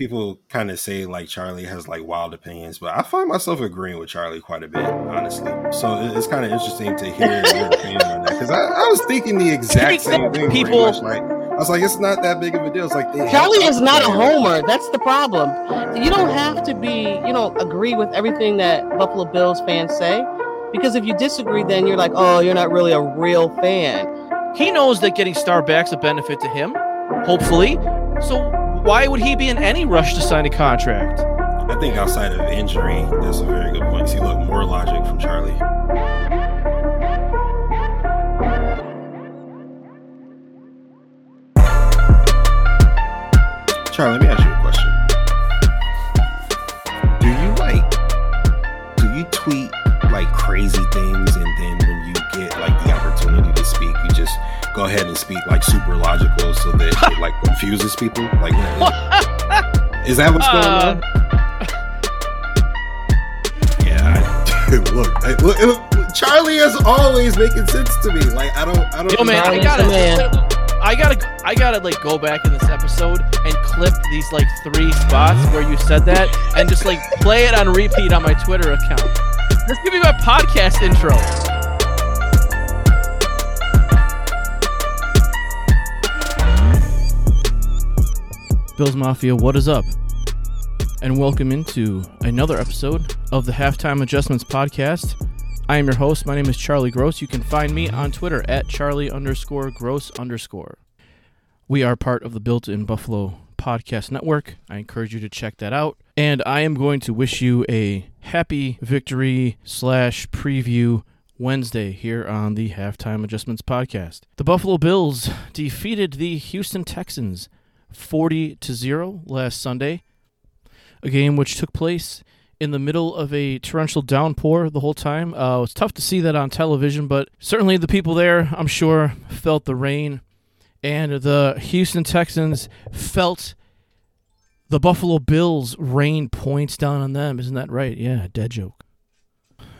people kind of say like Charlie has like wild opinions, but I find myself agreeing with Charlie quite a bit, honestly. So it's kind of interesting to hear your opinion on that because I, I, was thinking the exact same thing. People, much, like I was like, it's not that big of a deal. It's like Charlie is not a homer. That's the problem. You don't have to be, you know, agree with everything that Buffalo Bills fans say, because if you disagree, then you're like, oh, you're not really a real fan. He knows that getting Starbucks a benefit to him, hopefully. So why would he be in any rush to sign a contract? I think outside of injury, that's a very good point. See, look, more logic from Charlie. Is that what's going uh, on? Yeah, I, look, I, look, look, Charlie is always making sense to me. Like, I don't, I don't. Yo, man, I gotta, man. I gotta, I gotta like go back in this episode and clip these like three spots where you said that and just like play it on repeat on my Twitter account. This could be my podcast intro. Bills Mafia, what is up? And welcome into another episode of the Halftime Adjustments Podcast. I am your host. My name is Charlie Gross. You can find me on Twitter at Charlie underscore Gross underscore. We are part of the Built in Buffalo Podcast Network. I encourage you to check that out. And I am going to wish you a happy victory slash preview Wednesday here on the Halftime Adjustments Podcast. The Buffalo Bills defeated the Houston Texans 40 to 0 last Sunday. A game which took place in the middle of a torrential downpour the whole time. Uh, it was tough to see that on television, but certainly the people there, I'm sure, felt the rain. And the Houston Texans felt the Buffalo Bills rain points down on them. Isn't that right? Yeah, dead joke.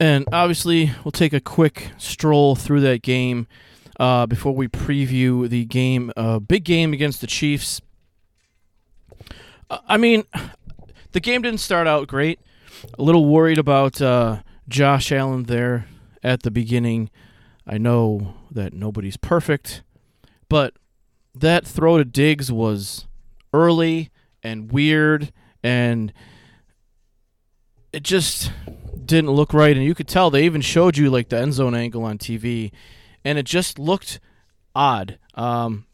And obviously, we'll take a quick stroll through that game uh, before we preview the game. Uh, big game against the Chiefs. I mean, the game didn't start out great. A little worried about uh, Josh Allen there at the beginning. I know that nobody's perfect, but that throw to Diggs was early and weird, and it just didn't look right. And you could tell they even showed you like the end zone angle on TV, and it just looked odd. Um,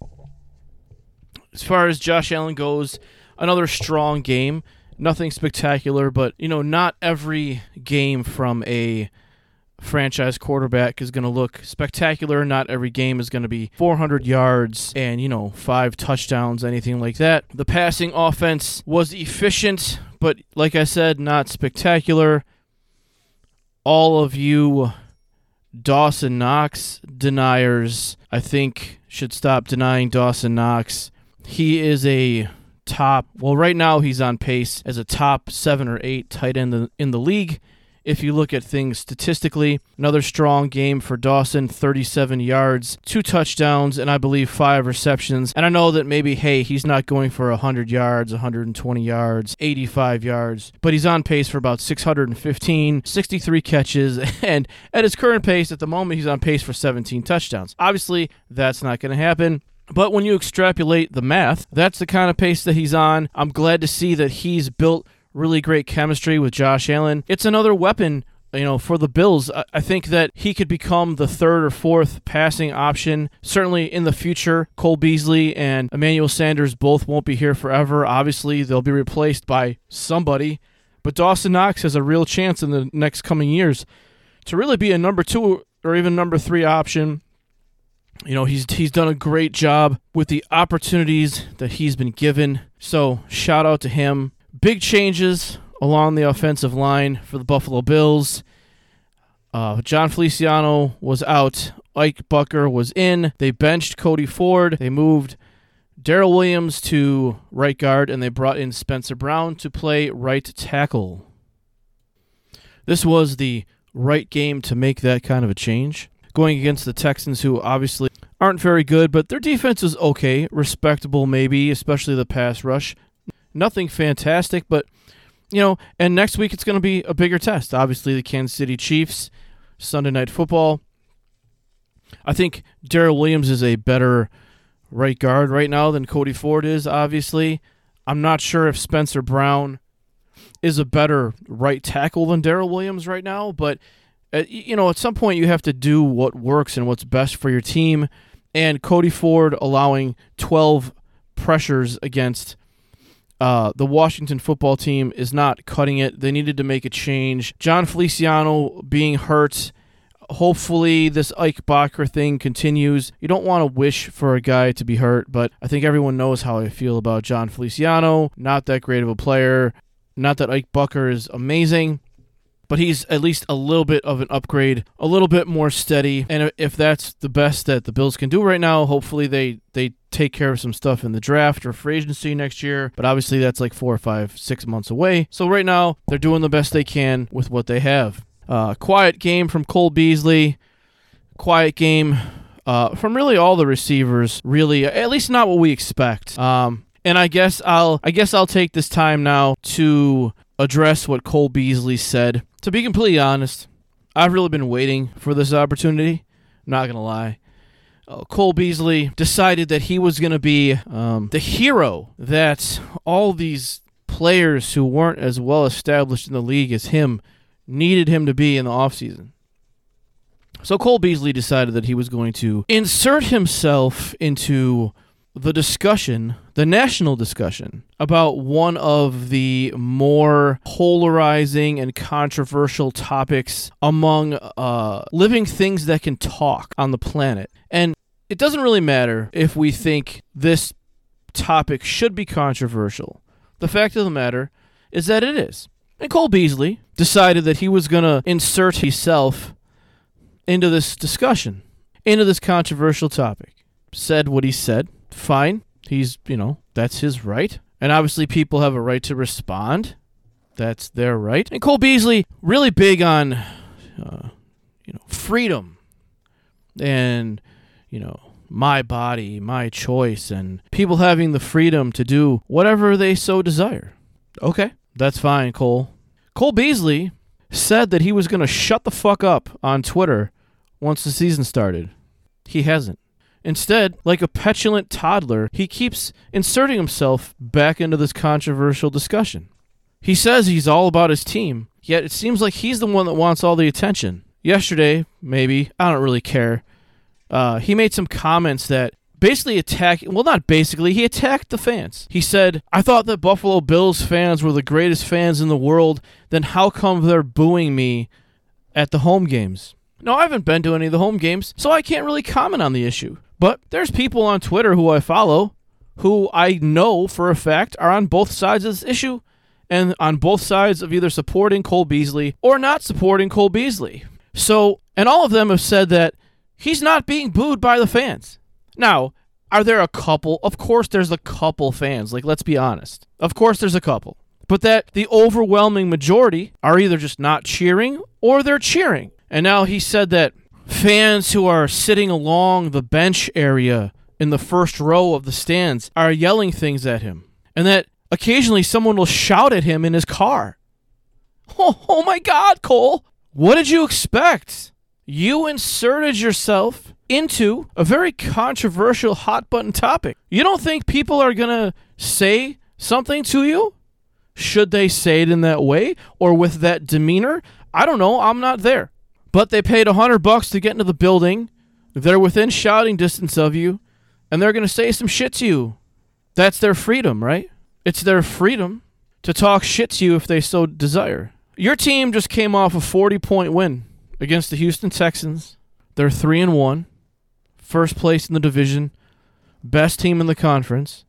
as far as Josh Allen goes, another strong game. Nothing spectacular, but you know, not every game from a franchise quarterback is going to look spectacular. Not every game is going to be 400 yards and, you know, five touchdowns, anything like that. The passing offense was efficient, but like I said, not spectacular. All of you Dawson Knox deniers, I think, should stop denying Dawson Knox. He is a top. Well, right now he's on pace as a top seven or eight tight end in the league. If you look at things statistically, another strong game for Dawson 37 yards, two touchdowns, and I believe five receptions. And I know that maybe, hey, he's not going for 100 yards, 120 yards, 85 yards, but he's on pace for about 615, 63 catches, and at his current pace, at the moment, he's on pace for 17 touchdowns. Obviously, that's not going to happen. But when you extrapolate the math, that's the kind of pace that he's on. I'm glad to see that he's built really great chemistry with Josh Allen. It's another weapon you know, for the Bills, I think that he could become the third or fourth passing option. Certainly in the future, Cole Beasley and Emmanuel Sanders both won't be here forever. Obviously, they'll be replaced by somebody. But Dawson Knox has a real chance in the next coming years to really be a number two or even number three option you know he's he's done a great job with the opportunities that he's been given. So shout out to him. Big changes along the offensive line for the Buffalo Bills. Uh, Jon Feliciano was out. Ike Boettger was in. They benched Cody Ford. They moved Daryl Williams to right guard, and they brought in Spencer Brown to play right tackle. This was the right game to make that kind of a change going against the Texans, who obviously aren't very good, but their defense is okay, respectable maybe, especially the pass rush. nothing fantastic, but you know, and next week it's going to be a bigger test. Obviously, the Kansas City Chiefs, Sunday Night Football. I think Daryl Williams is a better right guard right now than Cody Ford is, obviously. I'm not sure if Spencer Brown is a better right tackle than Daryl Williams right now, but uh, you know, at some point you have to do what works and what's best for your team. And Cody Ford allowing 12 pressures against uh, the Washington football team is not cutting it. They needed to make a change. Jon Feliciano being hurt. Hopefully, this Ike Boettger thing continues. You don't want to wish for a guy to be hurt, but I think everyone knows how I feel about Jon Feliciano. Not that great of a player. Not that Ike Boettger is amazing, but he's at least a little bit of an upgrade, a little bit more steady. And if that's the best that the Bills can do right now, hopefully they they take care of some stuff in the draft or free agency next year. But obviously that's like four or five, six months away. So right now they're doing the best they can with what they have. Uh, quiet game from Cole Beasley. Quiet game uh, from really all the receivers. Really, at least not what we expect. Um, and I guess I'll I guess I'll take this time now to address what Cole Beasley said. To be completely honest, I've really been waiting for this opportunity. I'm not gonna lie. Uh, Cole Beasley decided that he was going to be um, the hero that all these players who weren't as well established in the league as him needed him to be in the offseason. So Cole Beasley decided that he was going to insert himself into the discussion, the national discussion, about one of the more polarizing and controversial topics among uh, living things that can talk on the planet. And it doesn't really matter if we think this topic should be controversial. The fact of the matter is that it is. And Cole Beasley decided that he was going to insert himself into this discussion, into this controversial topic. Said what he said fine. He's, you know, that's his right. And obviously, people have a right to respond. That's their right. And Cole Beasley, really big on, uh, you know, freedom and, you know, my body, my choice, and people having the freedom to do whatever they so desire. Okay, that's fine, Cole. Cole Beasley said that he was going to shut the fuck up on Twitter once the season started. He hasn't. Instead, like a petulant toddler, he keeps inserting himself back into this controversial discussion. He says he's all about his team, yet it seems like he's the one that wants all the attention. Yesterday, maybe, I don't really care. Uh, he made some comments that basically attacked, well, not basically, he attacked the fans. He said, I thought that Buffalo Bills fans were the greatest fans in the world, then how come they're booing me at the home games? No, I haven't been to any of the home games, so I can't really comment on the issue. But there's people on Twitter who I follow who I know for a fact are on both sides of this issue and on both sides of either supporting Cole Beasley or not supporting Cole Beasley. So, and all of them have said that he's not being booed by the fans. Now, are there a couple? Of course, there's a couple fans. Like, let's be honest. Of course, there's a couple. But that the overwhelming majority are either just not cheering or they're cheering. And now he said that fans who are sitting along the bench area in the first row of the stands are yelling things at him. And that occasionally someone will shout at him in his car. Oh, oh my God, Cole. What did you expect? You inserted yourself into a very controversial hot button topic. You don't think people are going to say something to you? Should they say it in that way or with that demeanor? I don't know. I'm not there. But they paid a hundred bucks to get into the building. They're within shouting distance of you, and they're to say some shit to you. That's their freedom, right? It's their freedom to talk shit to you if they so desire. Your team just came off a 40 point win against the Houston Texans. They're 3 and 1, first place in the division, best team in the conference,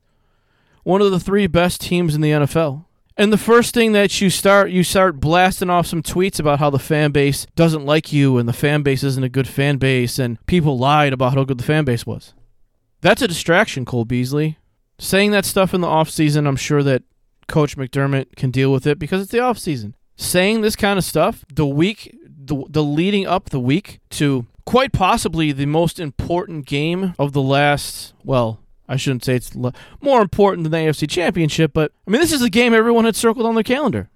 one of the three best teams in the NFL. And the first thing that you start, you start blasting off some tweets about how the fan base doesn't like you and the fan base isn't a good fan base and people lied about how good the fan base was. That's a distraction, Cole Beasley. Saying that stuff in the offseason, I'm sure that Coach McDermott can deal with it because it's the offseason. Saying this kind of stuff the week, the, the leading up the week to quite possibly the most important game of the last, well, I shouldn't say it's more important than the AFC Championship, but I mean, this is a game everyone had circled on their calendar.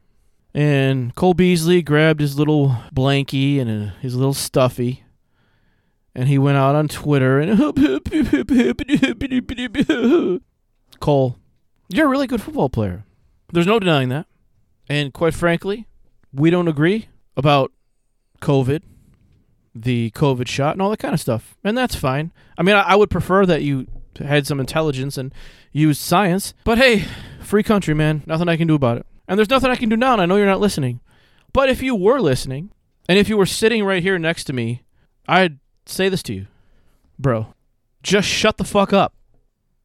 And Cole Beasley grabbed his little blankie and uh, his little stuffy, and he went out on Twitter and Cole, you're a really good football player. There's no denying that. And quite frankly, we don't agree about COVID, the COVID shot, and all that kind of stuff. And that's fine. I mean, I, I would prefer that you had some intelligence and used science. But hey, free country, man. Nothing I can do about it. And there's nothing I can do now, and I know you're not listening. But if you were listening, and if you were sitting right here next to me, I'd say this to you, bro. Just shut the fuck up.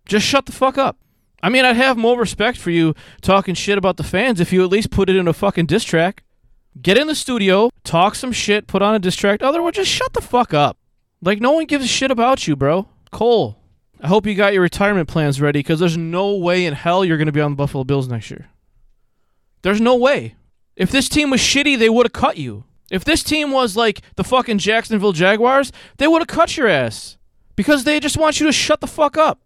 Just shut the fuck up. I mean, I'd have more respect for you talking shit about the fans if you at least put it in a fucking diss track. Get in the studio, talk some shit, put on a diss track. Otherwise, just shut the fuck up. Like, no one gives a shit about you, bro. Cole, I hope you got your retirement plans ready because there's no way in hell you're going to be on the Buffalo Bills next year. There's no way. If this team was shitty, they would have cut you. If this team was like the fucking Jacksonville Jaguars, they would have cut your ass because they just want you to shut the fuck up.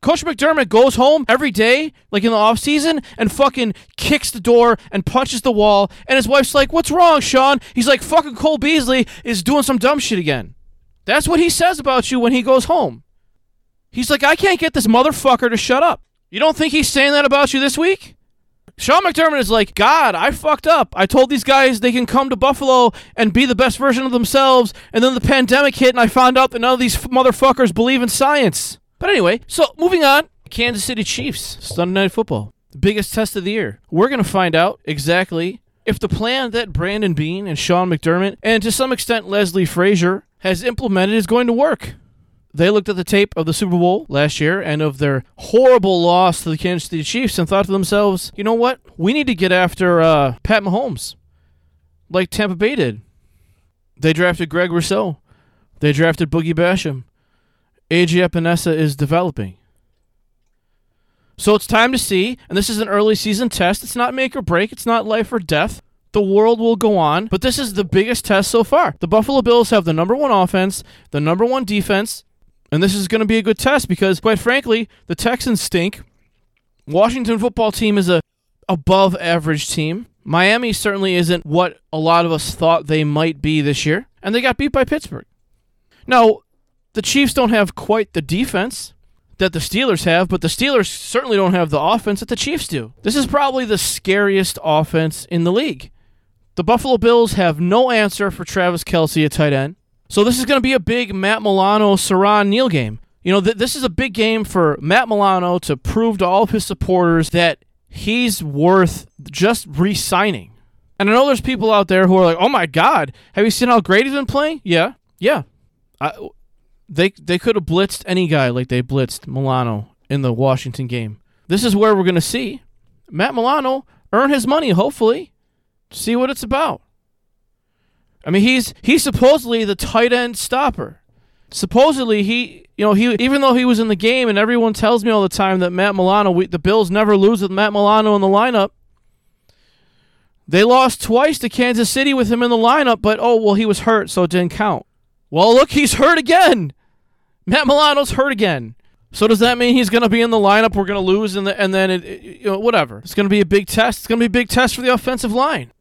Coach McDermott goes home every day, like in the off season, and fucking kicks the door and punches the wall. And his wife's like, "What's wrong, Sean?" He's like, "Fucking Cole Beasley is doing some dumb shit again." That's what he says about you when he goes home. He's like, "I can't get this motherfucker to shut up." You don't think he's saying that about you this week? Sean McDermott is like, God, I fucked up. I told these guys they can come to Buffalo and be the best version of themselves, and then the pandemic hit, and I found out that none of these motherfuckers believe in science. But anyway, so moving on, Kansas City Chiefs, Sunday Night Football, biggest test of the year. We're going to find out exactly if the plan that Brandon Beane and Sean McDermott, and to some extent Leslie Frazier, has implemented is going to work. They looked at the tape of the Super Bowl last year and of their horrible loss to the Kansas City Chiefs and thought to themselves, you know what? We need to get after uh, Pat Mahomes, like Tampa Bay did. They drafted Greg Rousseau. They drafted Boogie Basham. AJ Epenesa is developing. So it's time to see, and this is an early season test. It's not make or break, it's not life or death. The world will go on, but this is the biggest test so far. The Buffalo Bills have the number one offense, the number one defense, and this is going to be a good test because, quite frankly, the Texans stink. Washington football team is a above average team. Miami certainly isn't what a lot of us thought they might be this year, and they got beat by Pittsburgh. Now, the Chiefs don't have quite the defense that the Steelers have, but the Steelers certainly don't have the offense that the Chiefs do. This is probably the scariest offense in the league. The Buffalo Bills have no answer for Travis Kelce at tight end. So this is going to be a big Matt Milano, Siran Neal game. You know, th- this is a big game for Matt Milano to prove to all of his supporters that he's worth just re-signing. And I know there's people out there who are like, "Oh my God, have you seen how great he's been playing?" Yeah, yeah. I, they they could have blitzed any guy like they blitzed Milano in the Washington game. This is where we're going to see Matt Milano earn his money. Hopefully, see what it's about. I mean, he's he's supposedly the tight end stopper. Supposedly, he you know he even though he was in the game, and everyone tells me all the time that Matt Milano, we, the Bills never lose with Matt Milano in the lineup. They lost twice to Kansas City with him in the lineup, but oh well, he was hurt, so it didn't count. Well, look, he's hurt again. Matt Milano's hurt again. So does that mean he's going to be in the lineup? We're going to lose, and, the, and then it, it, you know, whatever. It's going to be a big test. It's going to be a big test for the offensive line.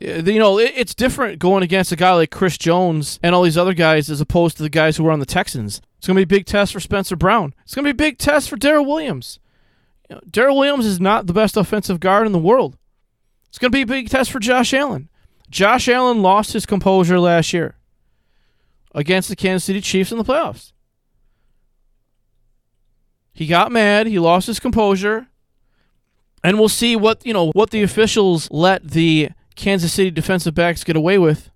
You know, it's different going against a guy like Chris Jones and all these other guys as opposed to the guys who were on the Texans. It's going to be a big test for Spencer Brown. It's going to be a big test for Daryl Williams. You know, Daryl Williams is not the best offensive guard in the world. It's going to be a big test for Josh Allen. Josh Allen lost his composure last year against the Kansas City Chiefs in the playoffs. He got mad, he lost his composure, and we'll see what, you know, what the officials let the Kansas City defensive backs get away with.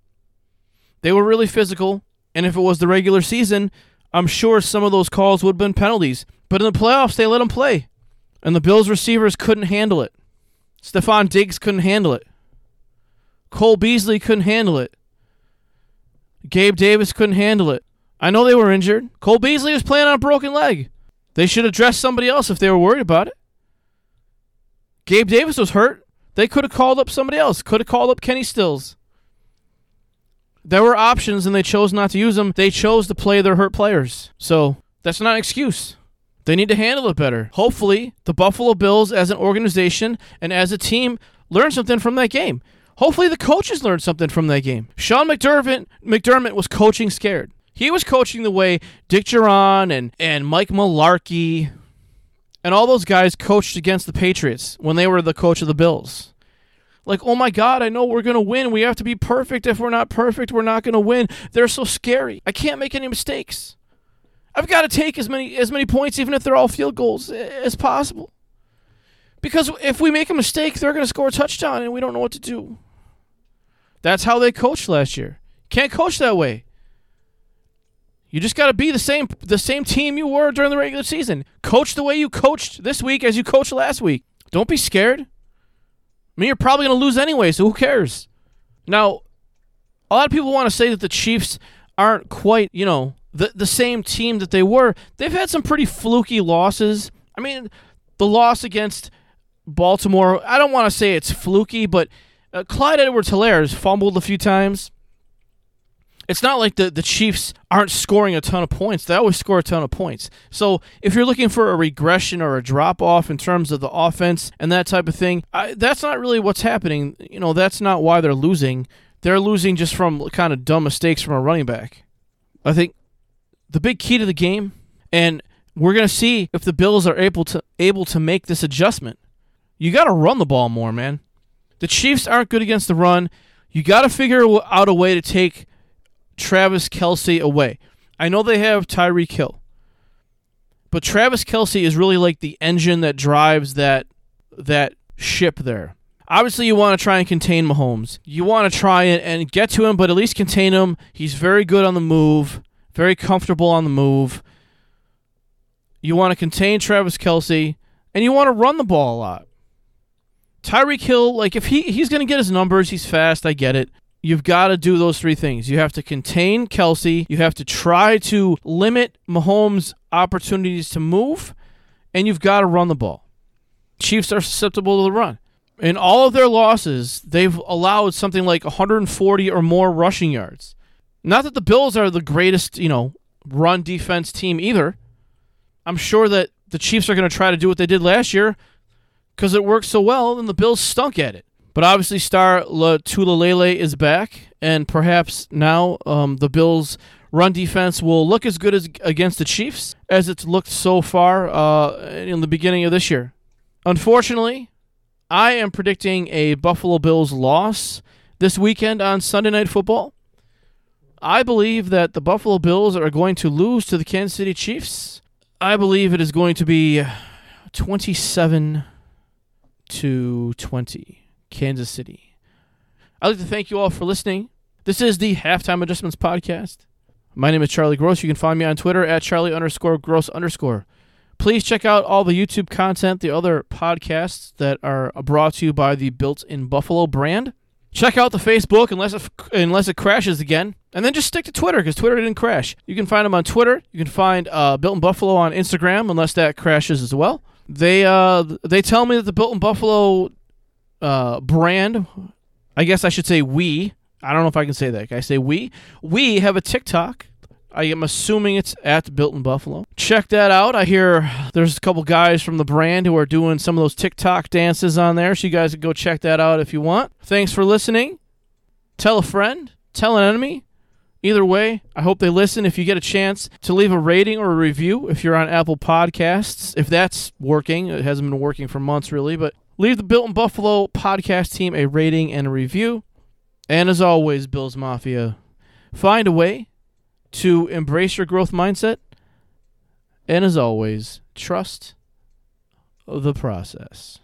They were really physical, and if it was the regular season, I'm sure some of those calls would have been penalties. But in the playoffs, they let them play. And the Bills receivers couldn't handle it. Stefon Diggs couldn't handle it. Cole Beasley couldn't handle it. Gabe Davis couldn't handle it. I know they were injured. Cole Beasley was playing on a broken leg. They should have dressed somebody else if they were worried about it. Gabe Davis was hurt. They could have called up somebody else. Could have called up Kenny Stills. There were options and they chose not to use them. They chose to play their hurt players. So that's not an excuse. They need to handle it better. Hopefully, the Buffalo Bills as an organization and as a team learn something from that game. Hopefully, the coaches learned something from that game. Sean McDermott, McDermott was coaching scared. He was coaching the way Dick Jauron and, and Mike Mularkey and all those guys coached against the Patriots when they were the coach of the Bills. Like, oh my God, I know we're going to win. We have to be perfect. If we're not perfect, we're not going to win. They're so scary. I can't make any mistakes. I've got to take as many as many points, even if they're all field goals, as possible. Because if we make a mistake, they're going to score a touchdown, and we don't know what to do. That's how they coached last year. Can't coach that way. You just got to be the same the same team you were during the regular season. Coach the way you coached this week as you coached last week. Don't be scared. I mean, you're probably going to lose anyway, so who cares? Now, a lot of people want to say that the Chiefs aren't quite, you know, the the same team that they were. They've had some pretty fluky losses. I mean, the loss against Baltimore, I don't want to say it's fluky, but uh, Clyde Edwards-Helaire has fumbled a few times. It's not like the, the Chiefs aren't scoring a ton of points. They always score a ton of points. So if you're looking for a regression or a drop off in terms of the offense and that type of thing, I, that's not really what's happening. You know, that's not why they're losing. They're losing just from kind of dumb mistakes from a running back. I think the big key to the game, and we're going to see if the Bills are able to able to make this adjustment. You got to run the ball more, man. The Chiefs aren't good against the run. You got to figure out a way to take Travis Kelce away. I know they have Tyreek Hill, but Travis Kelce is really like the engine that drives that that ship there. Obviously, you want to try and contain Mahomes. You want to try and, and get to him, but at least contain him. He's very good on the move, very comfortable on the move. You want to contain Travis Kelce, and you want to run the ball a lot. Tyreek Hill, like if he he's to get his numbers, he's fast. I get it. You've got to do those three things. You have to contain Kelce, You have to try to limit Mahomes' opportunities to move, and you've got to run the ball. Chiefs are susceptible to the run. In all of their losses, they've allowed something like 140 or more rushing yards. Not that the Bills are the greatest, you know, run defense team either. I'm sure that the Chiefs are going to try to do what they did last year because it worked so well, and the Bills stunk at it. But obviously, Star Lotulelei is back, and perhaps now um, the Bills' run defense will look as good as against the Chiefs as it's looked so far uh, in the beginning of this year. Unfortunately, I am predicting a Buffalo Bills loss this weekend on Sunday Night Football. I believe that the Buffalo Bills are going to lose to the Kansas City Chiefs. I believe it is going to be 27 to 20. Kansas City. I'd like to thank you all for listening. This is the Halftime Adjustments Podcast. My name is Charlie Gross. You can find me on Twitter at Charlie underscore Gross underscore. Please check out all the YouTube content, the other podcasts that are brought to you by the Built in Buffalo brand. Check out the Facebook unless it, unless it crashes again, and then just stick to Twitter because Twitter didn't crash. You can find them on Twitter. You can find uh, Built in Buffalo on Instagram unless that crashes as well. They uh, they tell me that the Built in Buffalo uh, brand, I guess I should say we. I don't know if I can say that. I say we? We have a TikTok. I am assuming it's at Built in Buffalo. Check that out. I hear there's a couple guys from the brand who are doing some of those TikTok dances on there, so you guys can go check that out if you want. Thanks for listening. Tell a friend, tell an enemy. Either way, I hope they listen. If you get a chance to leave a rating or a review, if you're on Apple Podcasts, if that's working, it hasn't been working for months really, but Leave the Built in Buffalo podcast team a rating and a review. And as always, Bills Mafia, find a way to embrace your growth mindset. And as always, trust the process.